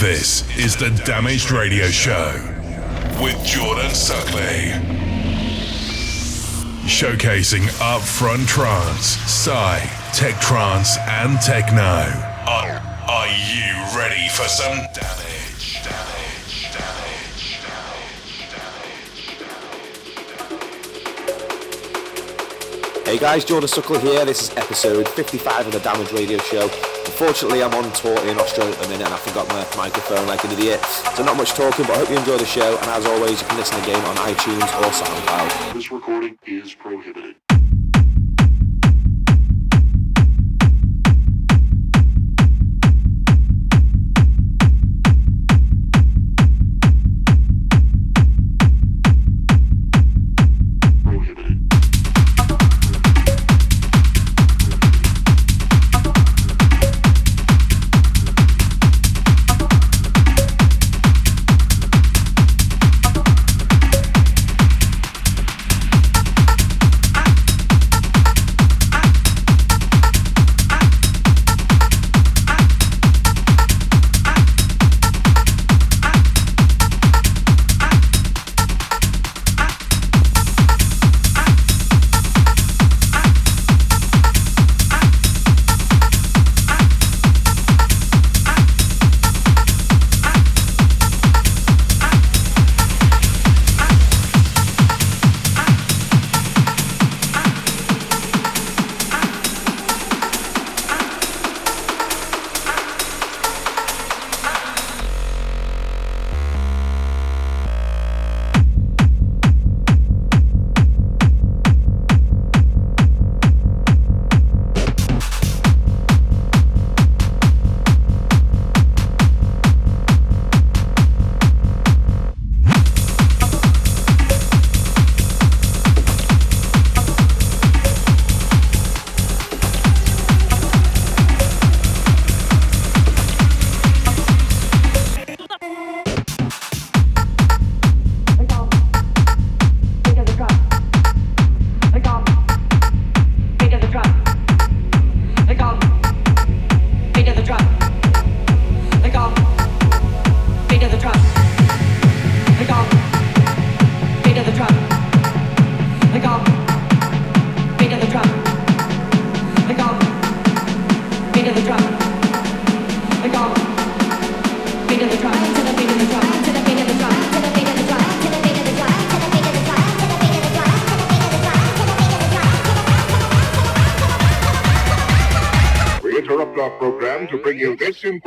This is the Damaged Radio Show with Jordan Suckley. Showcasing upfront trance, psy, tech trance, and techno. Are, are you ready for some damage? Damage. Hey guys, Jordan Suckley here. This is episode 55 of the Damage Radio Show. Unfortunately, I'm on tour in Australia at the minute and I forgot my microphone like an idiot. So not much talking, but I hope you enjoy the show. And as always, you can listen again on iTunes or SoundCloud. This recording is prohibited. conversation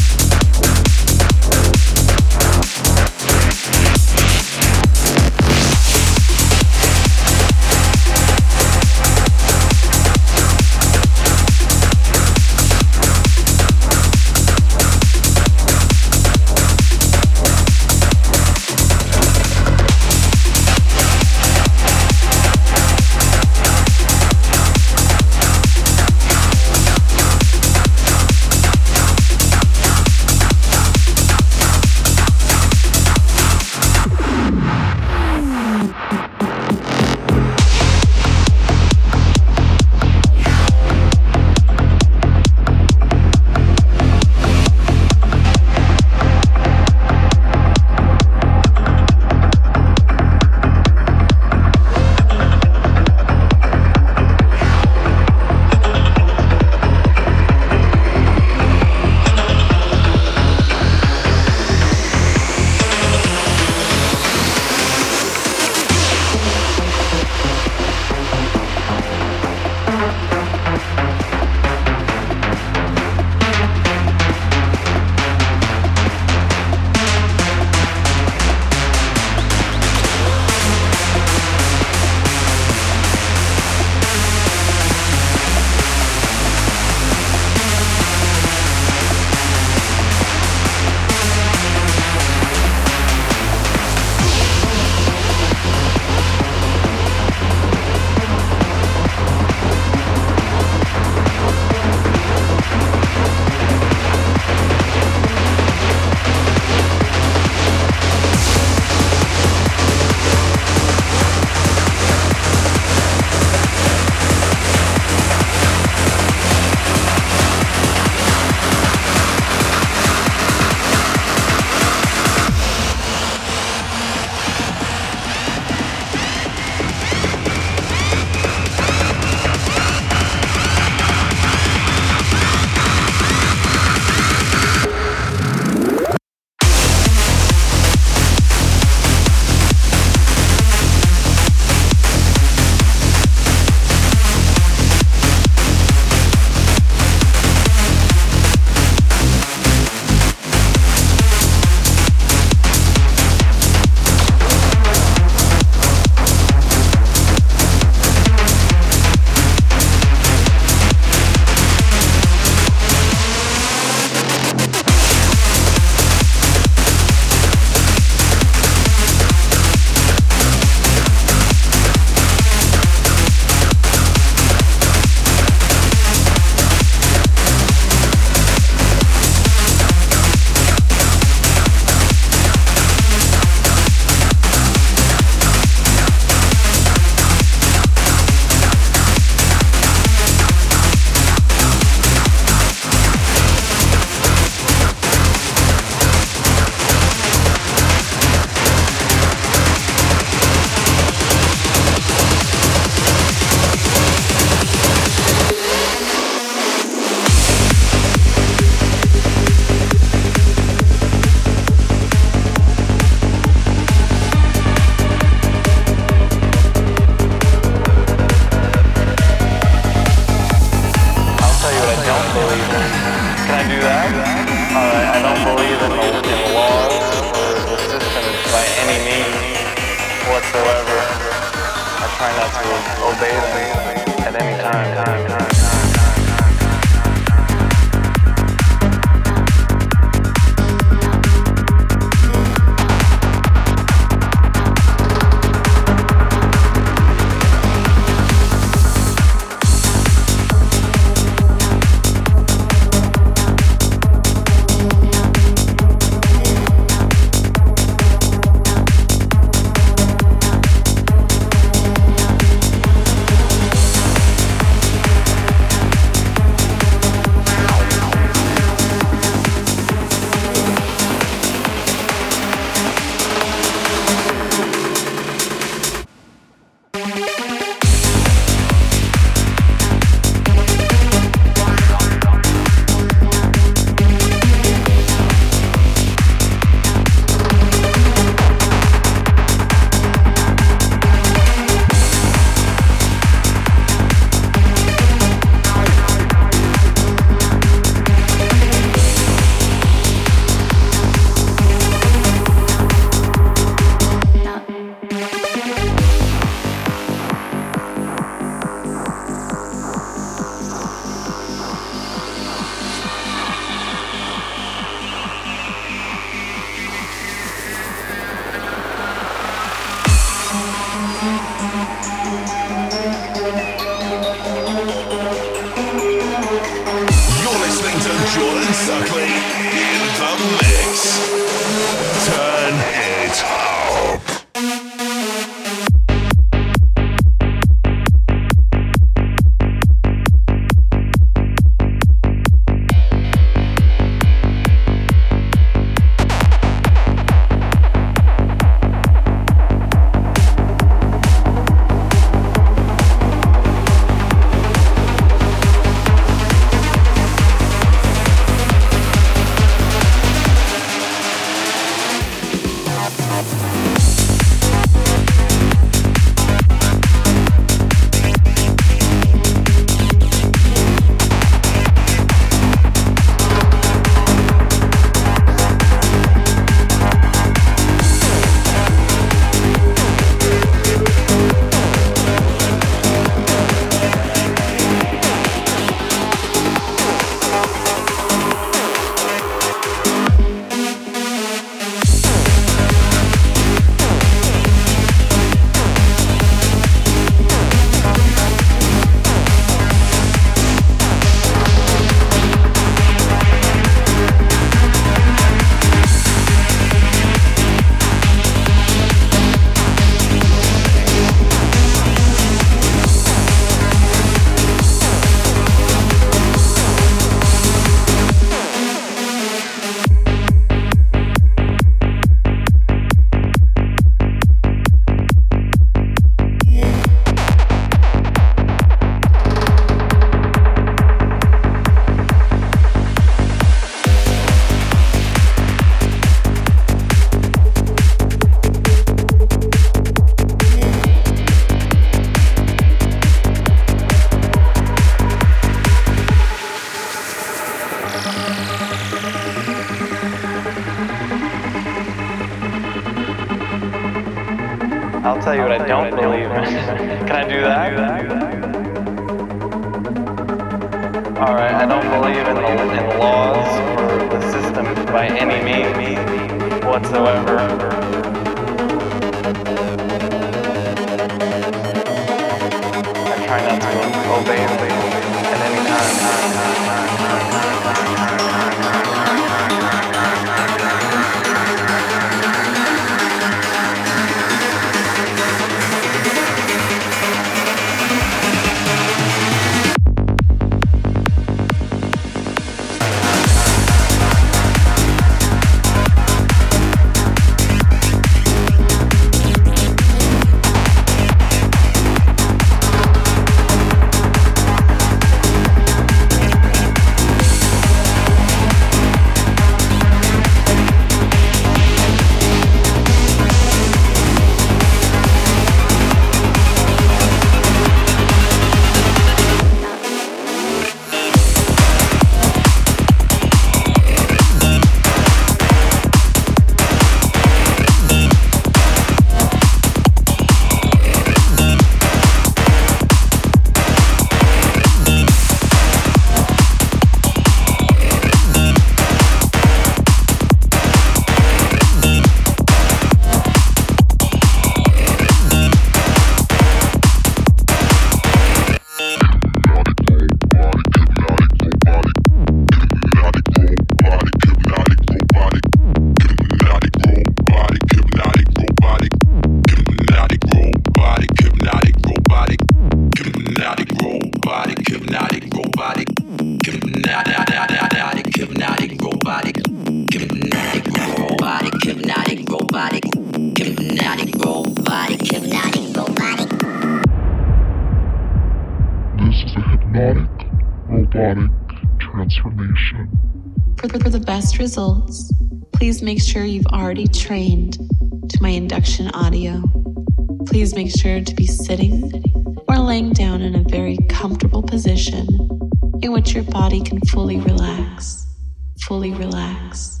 fully relax,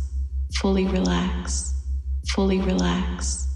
fully relax, fully relax.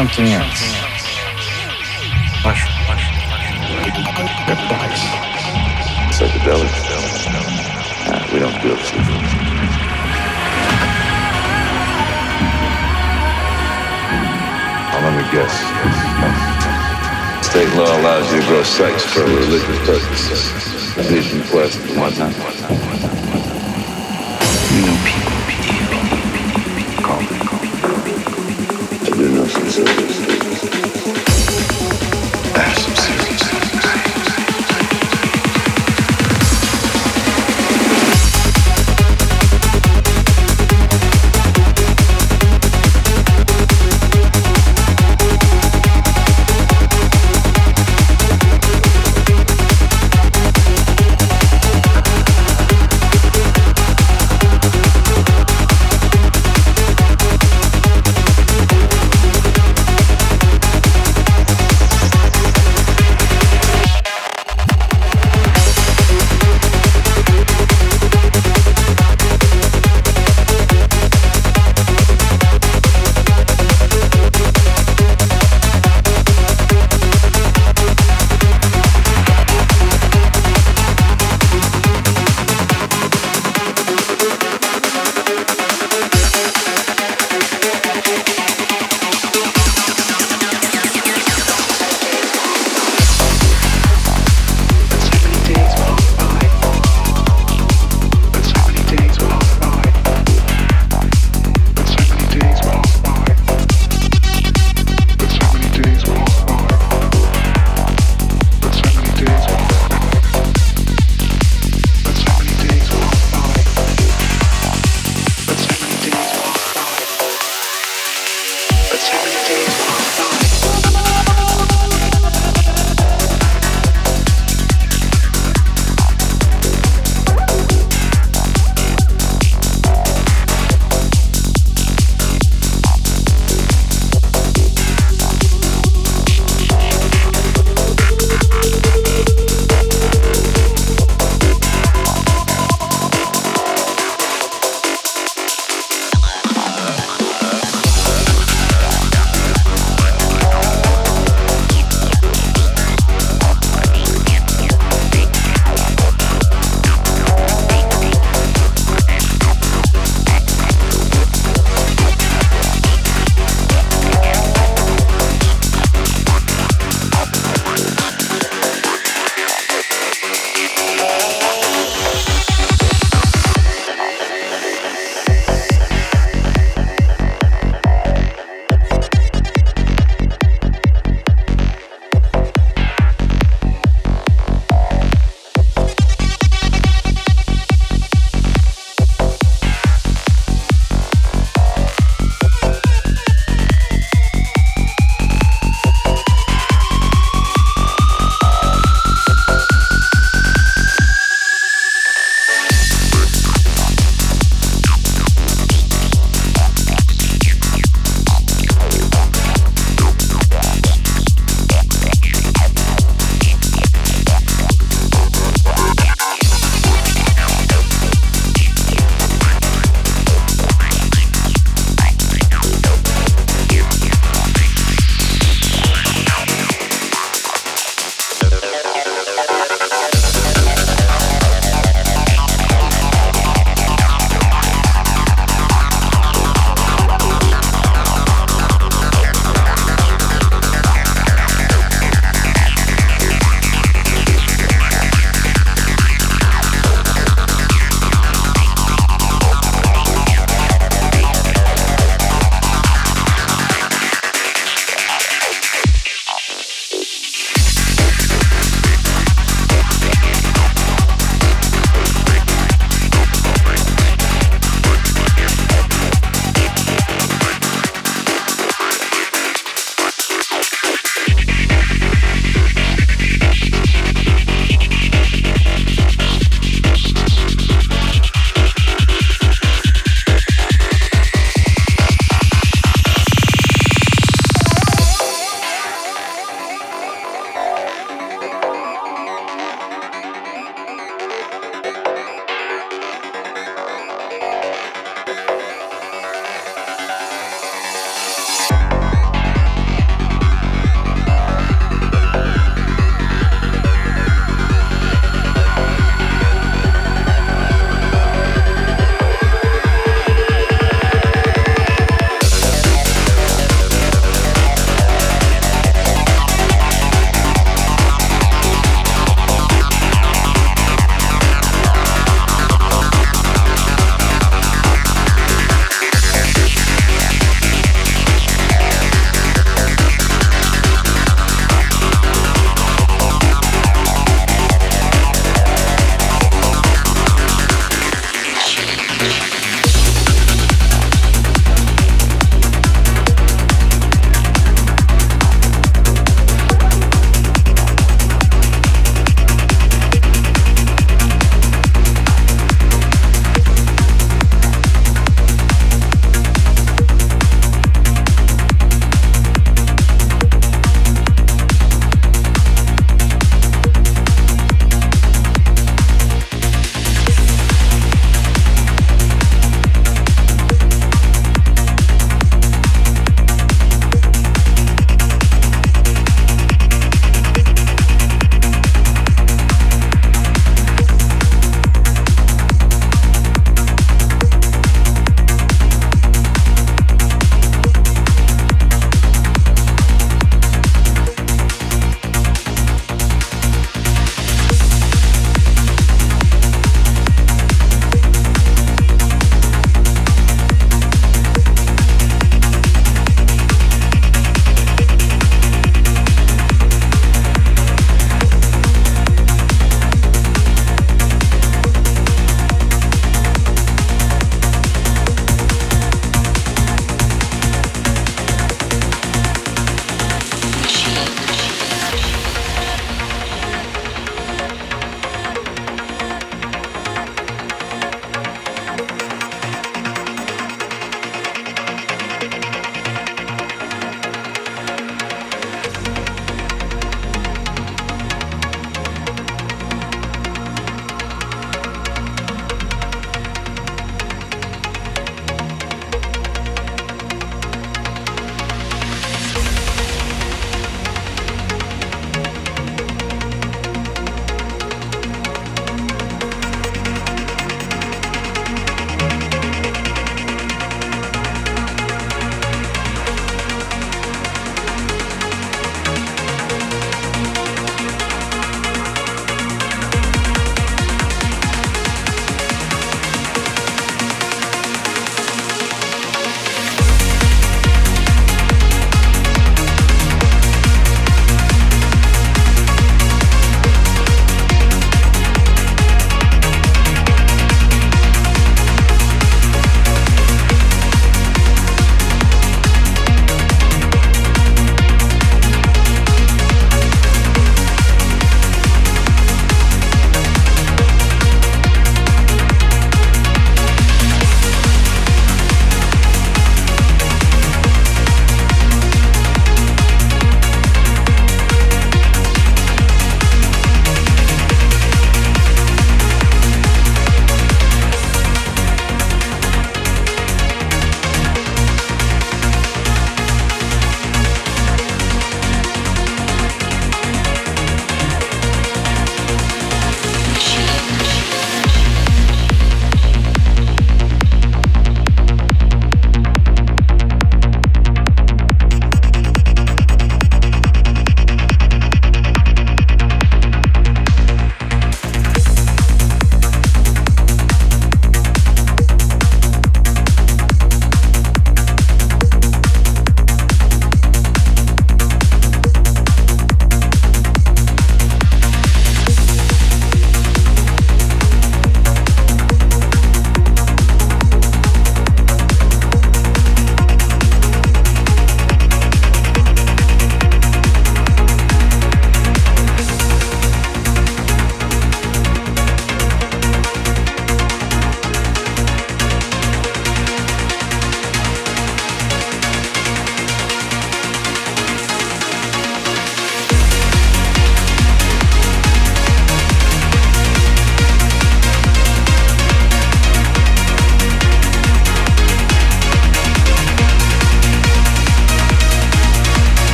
Something else. Psychedelics. Nah, we don't do it. Let me guess. State law allows you to grow sex for a religious purpose. Vision quest, one time. You know people,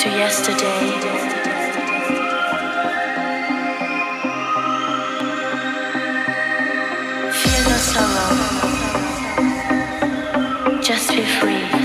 To yesterday. Feel no sorrow. Just be free.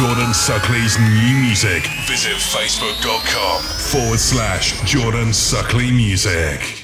Jordan Suckley's new music, visit facebook.com forward slash Jordan Suckley Music.